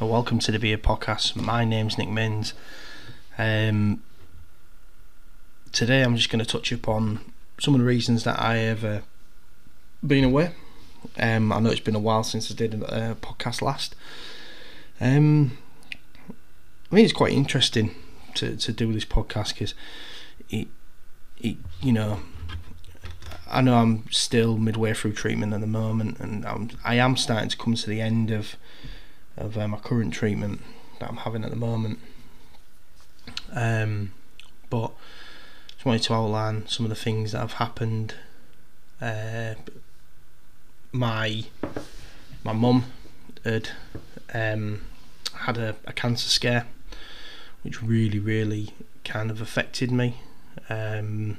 and welcome to the Beard Podcast. My name's Nick Minns. Um, today I'm just going to touch upon some of the reasons that I have uh, been away. Um, I know it's been a while since I did a podcast last. Um, I think it's quite interesting to, to do this podcast because it, it, you know, I know I'm still midway through treatment at the moment, and I'm I am starting to come to the end of of uh, my current treatment that I'm having at the moment. Um, but just wanted to outline some of the things that have happened. Uh, my my mum had um, had a, a cancer scare, which really really kind of affected me. Um,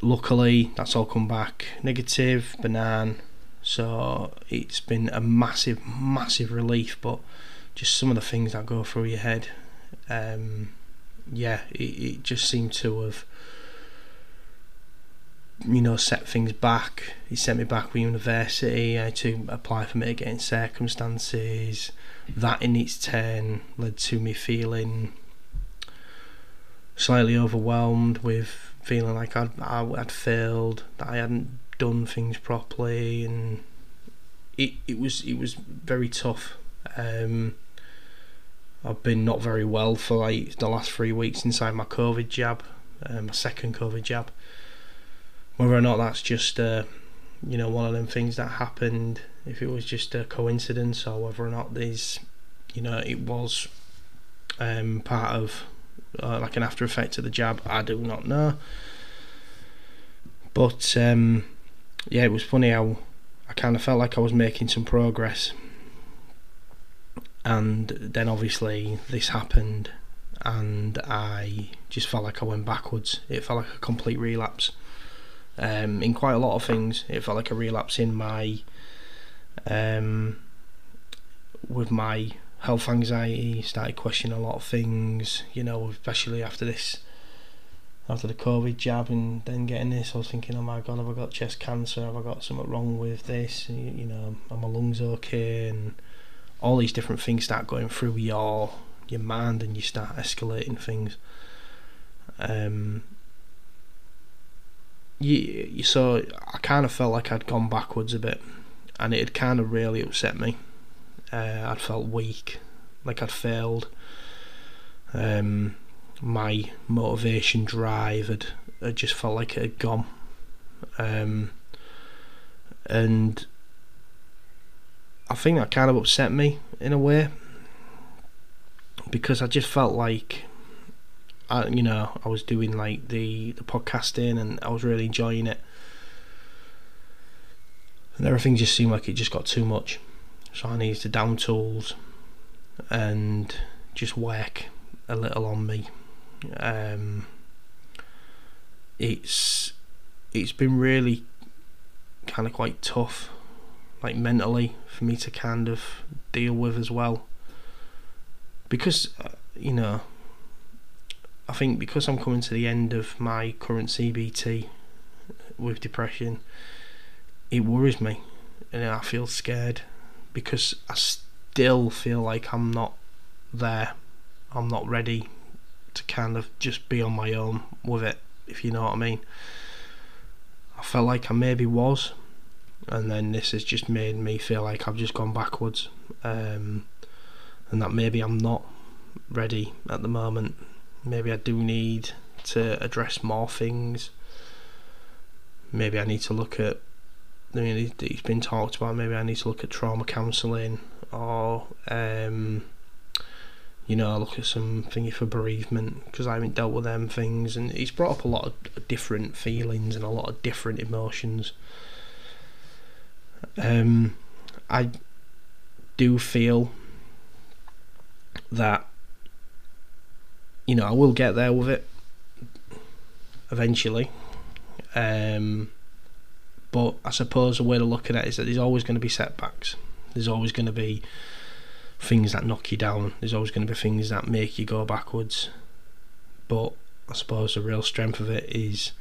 luckily, that's all come back negative, benign. So it's been a massive, massive relief. But just some of the things that go through your head, um, yeah, it, it just seemed to have, you know, set things back. He sent me back with university. I had to apply for mitigating circumstances. That in its turn led to me feeling slightly overwhelmed with feeling like I'd, I, would i would failed, that I hadn't done things properly, and it it was it was very tough. Um, I've been not very well for like the last three weeks inside my COVID jab, uh, my second COVID jab. Whether or not that's just uh, you know one of them things that happened, if it was just a coincidence, or whether or not these, you know, it was um, part of uh, like an after effect of the jab. I do not know. But um, yeah, it was funny how I kind of felt like I was making some progress, and then obviously this happened, and I just felt like I went backwards. It felt like a complete relapse. Um, in quite a lot of things, it felt like a relapse in my um, with my health anxiety, started questioning a lot of things, you know, especially after this, after the COVID jab and then getting this, I was thinking, oh my god, have I got chest cancer? Have I got something wrong with this? You, know, are my lungs okay? And all these different things start going through your your mind and you start escalating things. Um, you, you so I kind of felt like I'd gone backwards a bit, and it had kind of really upset me uh, I'd felt weak, like I'd failed. Um, my motivation, drive had, had just felt like it had gone. Um, and I think that kind of upset me in a way because I just felt like I, you know, I was doing like the the podcasting and I was really enjoying it, and everything just seemed like it just got too much. So I needed to down tools and just work a little on me. Um, it's it's been really kind of quite tough, like mentally, for me to kind of deal with as well. Because uh, you know, I think because I'm coming to the end of my current CBT with depression, it worries me, and I feel scared because I still feel like I'm not there. I'm not ready to kind of just be on my own with it, if you know what I mean. I felt like I maybe was, and then this has just made me feel like I've just gone backwards, um, and that maybe I'm not ready at the moment. Maybe I do need to address more things. Maybe I need to look at I mean, it's been talked about. Maybe I need to look at trauma counselling or, um, you know, I look at some thingy for bereavement because I haven't dealt with them things. And it's brought up a lot of different feelings and a lot of different emotions. Um, I do feel that, you know, I will get there with it eventually. Um, but I suppose the way to look at it is that there's always going to be setbacks. There's always going to be things that knock you down. There's always going to be things that make you go backwards. But I suppose the real strength of it is,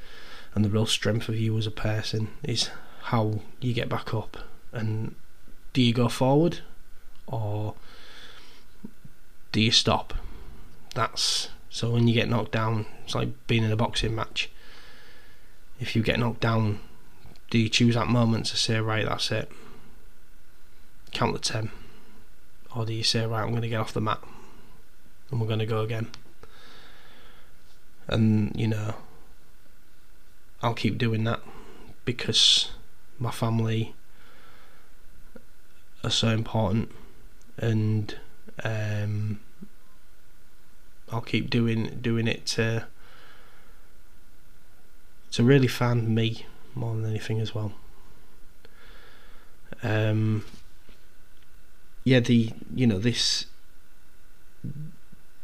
and the real strength of you as a person is how you get back up. And do you go forward or do you stop? That's so when you get knocked down, it's like being in a boxing match. If you get knocked down, do you choose that moment to say, right, that's it, count the 10? Or do you say, right, I'm going to get off the mat and we're going to go again? And, you know, I'll keep doing that because my family are so important and um, I'll keep doing doing it to to really fan me more than anything as well. Um, yeah, the you know this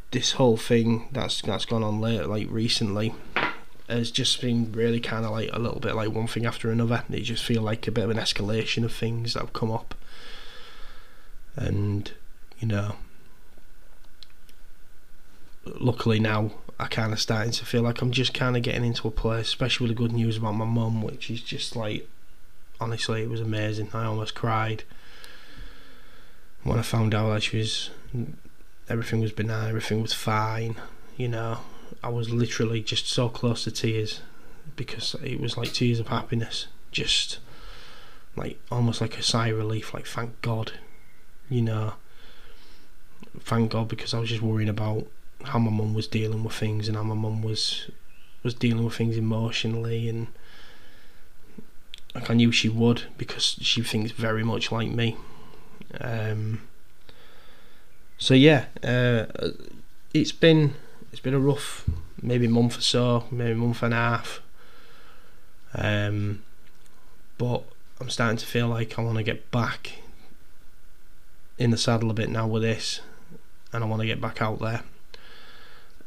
this whole thing that's that's gone on later, like recently, has just been really kind of like a little bit like one thing after another. It just feel like a bit of an escalation of things that have come up, and you know, luckily now I kind of starting to feel like I'm just kind of getting into a place, especially with the good news about my mum, which is just like, honestly, it was amazing. I almost cried when I found out that she was, everything was benign, everything was fine. You know, I was literally just so close to tears because it was like tears of happiness, just like almost like a sigh of relief. Like, thank God, you know, thank God because I was just worrying about how my mum was dealing with things and how my mum was was dealing with things emotionally and like I knew she would because she thinks very much like me. Um, so yeah, uh, it's been it's been a rough maybe month or so, maybe month and a half. Um, but I'm starting to feel like I want to get back in the saddle a bit now with this, and I want to get back out there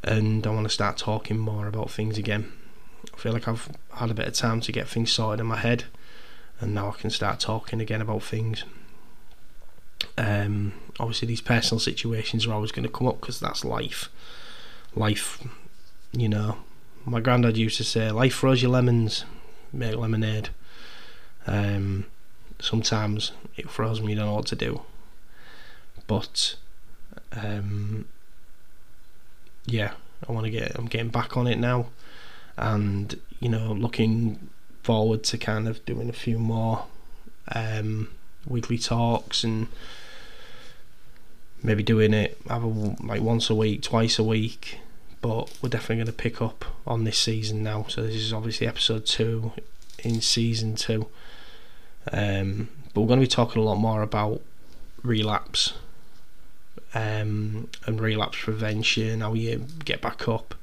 and I want to start talking more about things again. I feel like I've had a bit of time to get things sorted in my head, and now I can start talking again about things. Um, obviously, these personal situations are always going to come up because that's life. Life, you know. My granddad used to say, "Life throws you lemons, make lemonade." Um, sometimes it throws me, you don't know what to do. But um, yeah, I want to get. I'm getting back on it now, and you know, looking forward to kind of doing a few more um, weekly talks and maybe doing it either like once a week, twice a week. But we're definitely going to pick up on this season now. So this is obviously episode two in season two. Um, but we're going to be talking a lot more about relapse um, and relapse prevention, how you get back up,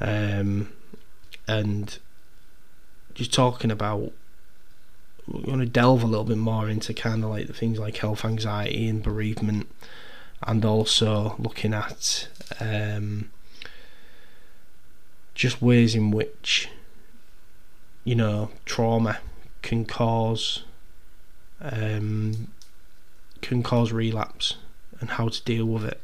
um, and just talking about. We're going to delve a little bit more into kind of like the things like health anxiety and bereavement, and also looking at um, just ways in which you know trauma can cause um, can cause relapse and how to deal with it.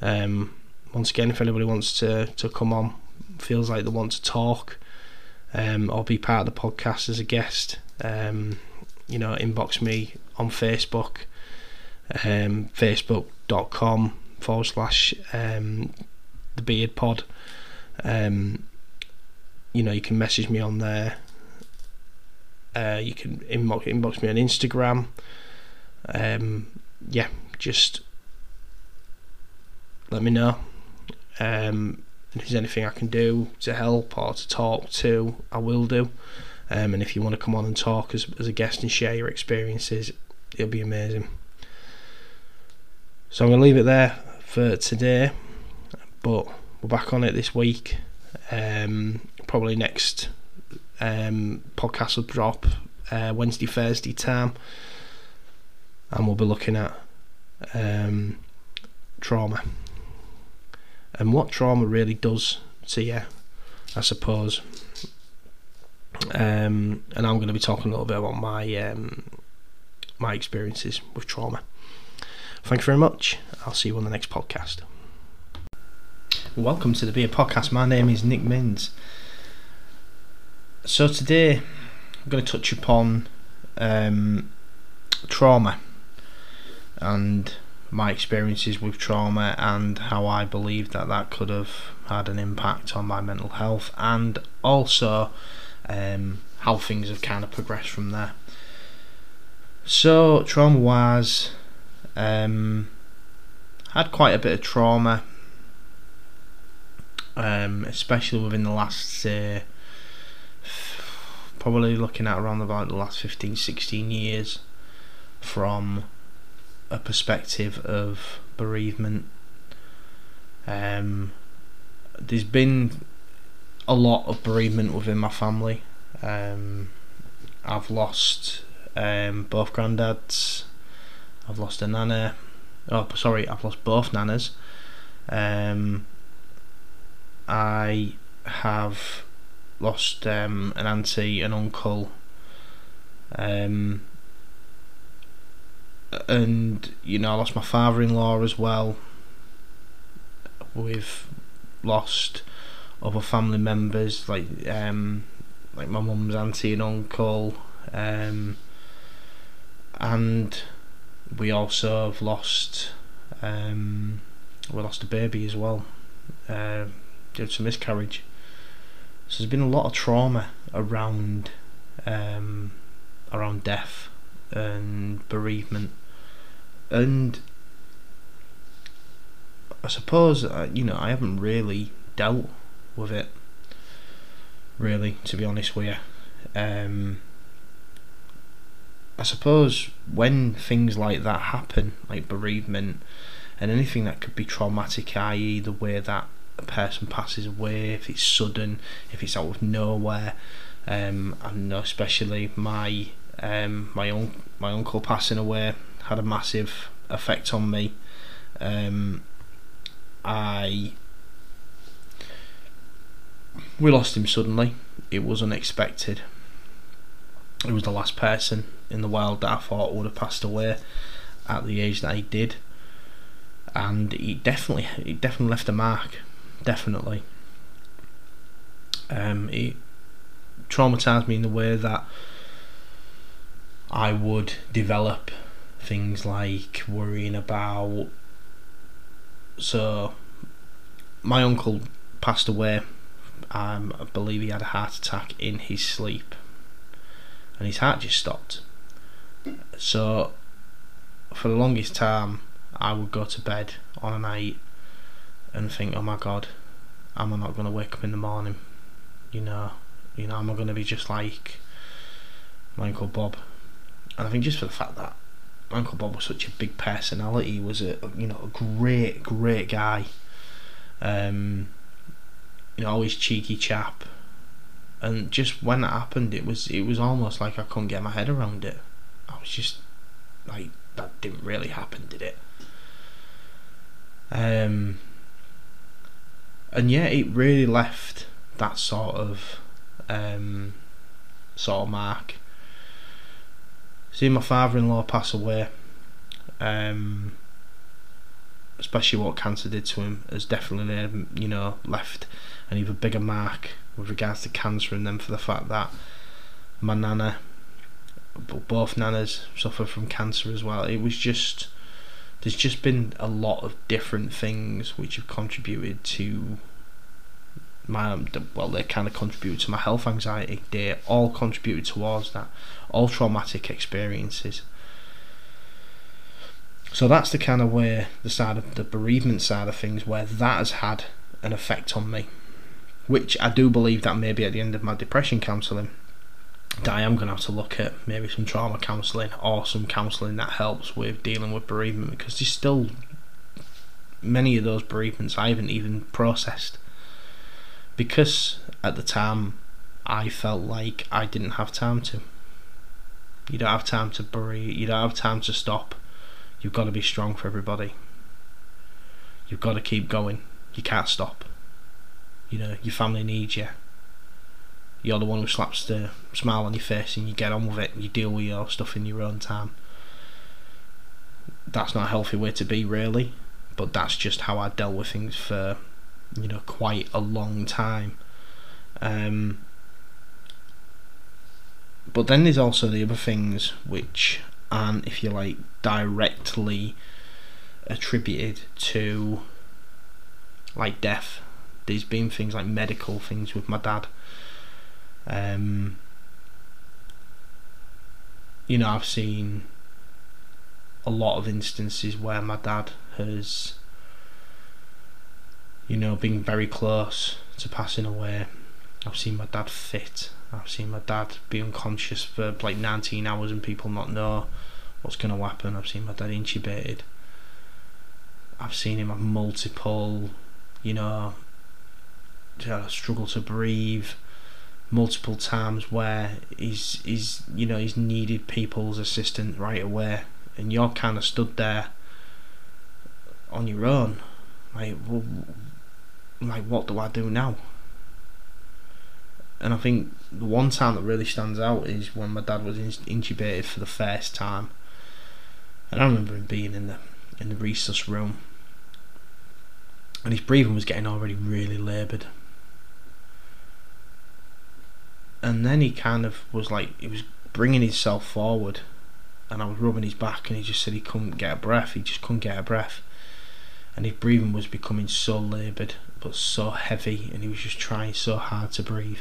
Um, once again, if anybody wants to, to come on, feels like they want to talk, um, or be part of the podcast as a guest, um, you know, inbox me on Facebook, um, facebook.com forward slash um, the beard pod. Um, you know, you can message me on there. Uh, you can inbox, inbox me on Instagram. Um, yeah, just let me know. Um, if there's anything I can do to help or to talk to, I will do. Um, and if you want to come on and talk as, as a guest and share your experiences, it'll be amazing. So I'm going to leave it there for today, but we're back on it this week. Um, probably next um, podcast will drop uh, Wednesday, Thursday time, and we'll be looking at um, trauma and what trauma really does to you, I suppose. Um, and I'm going to be talking a little bit about my um, my experiences with trauma. Thank you very much. I'll see you on the next podcast. Welcome to the Beard Podcast. My name is Nick Minns. So today I'm going to touch upon um, trauma and my experiences with trauma and how I believe that that could have had an impact on my mental health and also um, how things have kind of progressed from there. So trauma wise, um, had quite a bit of trauma, um, especially within the last say, probably looking at around about the last 15, 16 years from a perspective of bereavement. Um, there's been a lot of bereavement within my family. Um, I've lost um, both granddads. I've lost a nana. Oh, sorry, I've lost both nanas. Um, I have lost um, an auntie, an uncle, um, and you know I lost my father-in-law as well. We've lost other family members like um, like my mum's auntie and uncle, um, and we also have lost um, we lost a baby as well uh, due to miscarriage. So there's been a lot of trauma around um, around death and bereavement, and I suppose uh, you know I haven't really dealt with it. Really, to be honest with you, um, I suppose when things like that happen, like bereavement and anything that could be traumatic, i.e., the way that a person passes away, if it's sudden, if it's out of nowhere, um, and especially my um, my un- my uncle passing away had a massive effect on me. Um, I we lost him suddenly. It was unexpected. It was the last person in the world that I thought would have passed away at the age that he did, and he definitely he definitely left a mark. Definitely. Um, it traumatized me in the way that I would develop things like worrying about. So, my uncle passed away. Um, I believe he had a heart attack in his sleep, and his heart just stopped. So, for the longest time, I would go to bed on a night and think, "Oh my God, am I not going to wake up in the morning?" You know, you know, am I going to be just like my uncle Bob? And I think just for the fact that my Uncle Bob was such a big personality, he was a you know a great great guy. Um, you know, always cheeky chap, and just when that happened, it was it was almost like I couldn't get my head around it. I was just like, that didn't really happen, did it? Um, and yeah, it really left that sort of um, sort of mark seeing my father-in-law pass away, um, especially what cancer did to him, has definitely um, you know left an even bigger mark with regards to cancer, and then for the fact that my nana, both nanas suffer from cancer as well. It was just there's just been a lot of different things which have contributed to my well they kind of contributed to my health anxiety they all contributed towards that all traumatic experiences so that's the kind of way the side of the bereavement side of things where that has had an effect on me which I do believe that maybe at the end of my depression counselling I am going to have to look at maybe some trauma counselling or some counselling that helps with dealing with bereavement because there's still many of those bereavements I haven't even processed because at the time I felt like I didn't have time to. You don't have time to bury, you don't have time to stop. You've got to be strong for everybody. You've got to keep going. You can't stop. You know, your family needs you. You're the one who slaps the smile on your face and you get on with it and you deal with your stuff in your own time. That's not a healthy way to be, really, but that's just how I dealt with things for you know quite a long time. Um, but then there's also the other things which aren't, if you like, directly attributed to like death. There's been things like medical things with my dad. Um, you know, I've seen a lot of instances where my dad has, you know, been very close to passing away. I've seen my dad fit. I've seen my dad be unconscious for like 19 hours and people not know what's going to happen. I've seen my dad intubated. I've seen him have multiple, you know, struggle to breathe multiple times where he's he's you know he's needed people's assistance right away. And you're kind of stood there on your own. Like well, like what do I do now? And I think the one time that really stands out is when my dad was intubated for the first time. And I remember him being in the in the resus room. And his breathing was getting already really laboured and then he kind of was like he was bringing himself forward and I was rubbing his back and he just said he couldn't get a breath he just couldn't get a breath. And his breathing was becoming so laboured but so heavy and he was just trying so hard to breathe.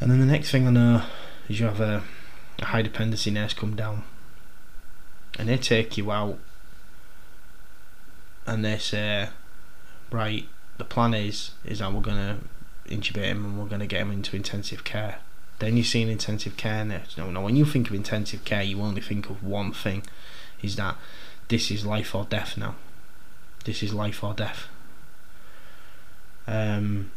And then the next thing I know is you have a, a high dependency nurse come down and they take you out and they say right the plan is is that we're gonna intubate him and we're going to get him into intensive care. Then you see an intensive care nurse. No, no. When you think of intensive care, you only think of one thing: is that this is life or death now. This is life or death. Um.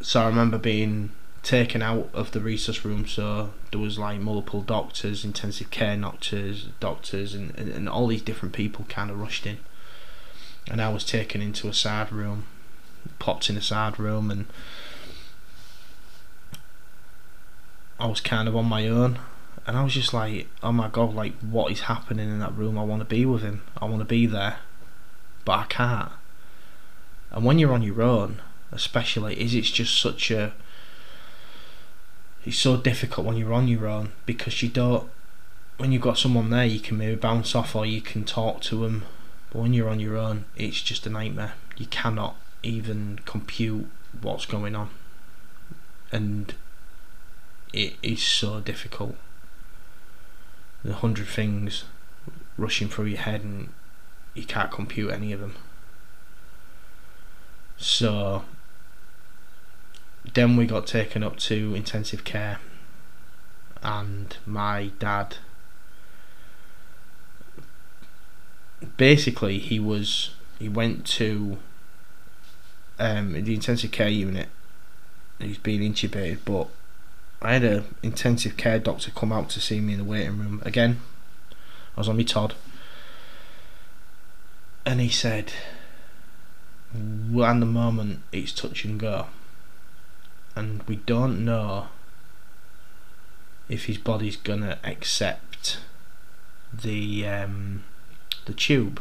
So I remember being taken out of the resus room. So there was like multiple doctors, intensive care doctors, doctors, and, and, and all these different people kind of rushed in. And I was taken into a side room popped in a side room and I was kind of on my own and I was just like, oh my god, like what is happening in that room? I want to be with him. I want to be there, but I can't. And when you're on your own, especially, is it's just such a it's so difficult when you're on your own because you don't when you've got someone there you can maybe bounce off or you can talk to them but when you're on your own it's just a nightmare you cannot even compute what's going on. And it is so difficult. The hundred things rushing through your head and you can't compute any of them. So then we got taken up to intensive care and my dad. Basically he was he went to um, in the intensive care unit. He's being intubated, but I had an intensive care doctor come out to see me in the waiting room again. I was on my Todd, and he said, "Well, at the moment, it's touch and go, and we don't know if his body's gonna accept the um, the tube."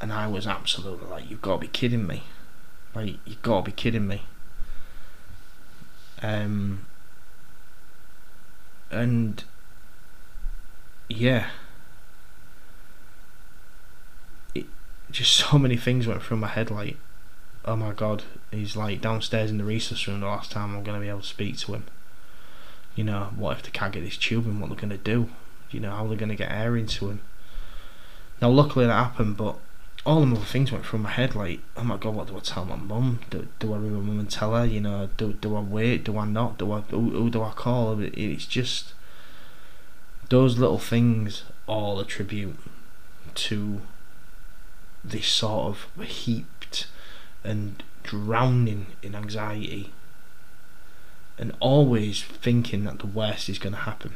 And I was absolutely like, "You've got to be kidding me! Like, you've got to be kidding me!" Um, and yeah, it just so many things went through my head. Like, oh my god, he's like downstairs in the resus room. The last time I'm gonna be able to speak to him. You know, what if they can't get this tube in? What they're gonna do? You know, how they're gonna get air into him? Now, luckily that happened, but all the other things went through my head like, oh my god, what do I tell my mum? Do, do I ring my mum and tell her? You know, do do I wait? Do I not? Do I who, who do I call? It's just those little things all attribute to this sort of heaped and drowning in anxiety and always thinking that the worst is going to happen.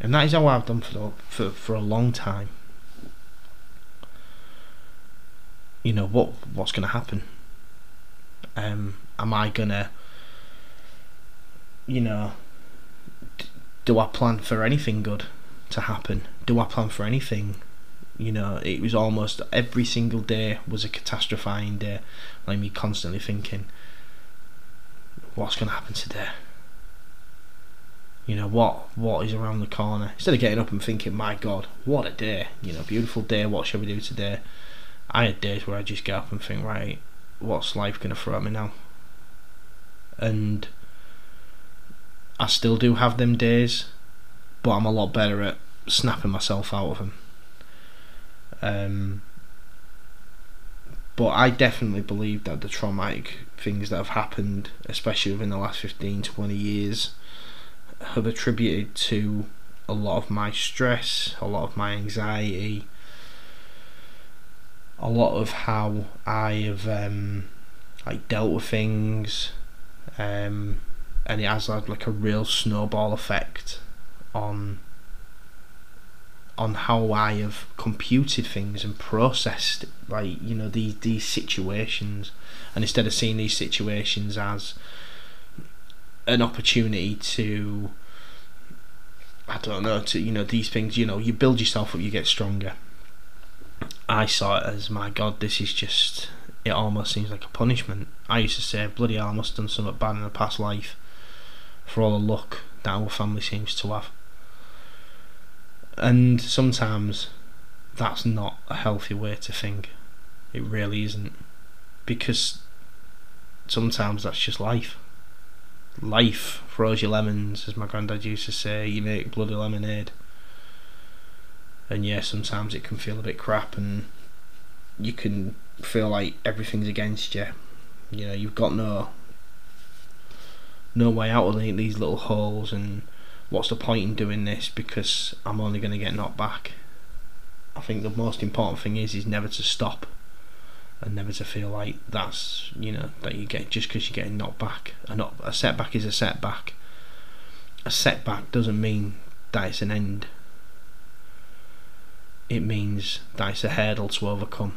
And that is how I've done for, for, for a long time. You know what what's going to happen um, am I gonna you know d- do I plan for anything good to happen do I plan for anything you know it was almost every single day was a catastrophizing day like me constantly thinking what's going to happen today You know what what is around the corner. Instead of getting up and thinking, "My God, what a day! You know, beautiful day. What shall we do today?" I had days where I just get up and think, "Right, what's life gonna throw at me now?" And I still do have them days, but I'm a lot better at snapping myself out of them. Um, but I definitely believe that the traumatic things that have happened, especially within the last 15, 20 years, have attributed to a lot of my stress, a lot of my anxiety, a lot of how I have um, like dealt with things, um, and it has had like a real snowball effect on on how I have computed things and processed like you know these these situations. And instead of seeing these situations as an opportunity to I don't know to you know these things you know you build yourself up you get stronger I saw it as my god this is just it almost seems like a punishment I used to say bloody hell I must have done something bad in a past life for all the luck that our family seems to have and sometimes that's not a healthy way to think. It really isn't. Because sometimes that's just life. Life throws you lemons, as my granddad used to say, you make bloody lemonade. And yeah, sometimes it can feel a bit crap and you can feel like everything's against you. You know, you've got no no way out of these little holes and what's the point in doing this because I'm only going to get knocked back. I think the most important thing is is never to stop and never to feel like that's you know that you get just because you're getting knocked back. A not a setback is a setback. A setback doesn't mean that it's an end. It means that it's a hurdle to overcome.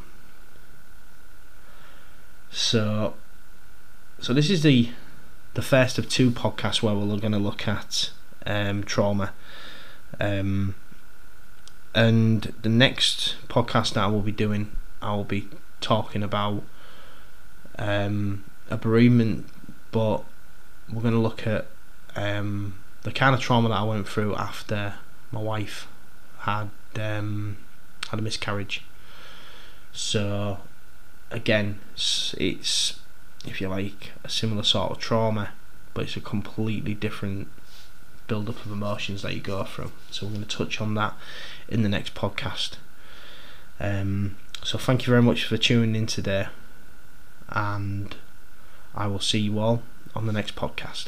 So, so this is the the first of two podcasts where we're going to look at um, trauma. Um, and the next podcast that I will be doing, I will be talking about um, a bereavement, but we're going to look at um, the kind of trauma that I went through after my wife had um, had a miscarriage. So again, it's, if you like a similar sort of trauma, but it's a completely different build up of emotions that you go through. So we're going to touch on that in the next podcast. Um, so thank you very much for tuning in today, and I will see you all on the next podcast.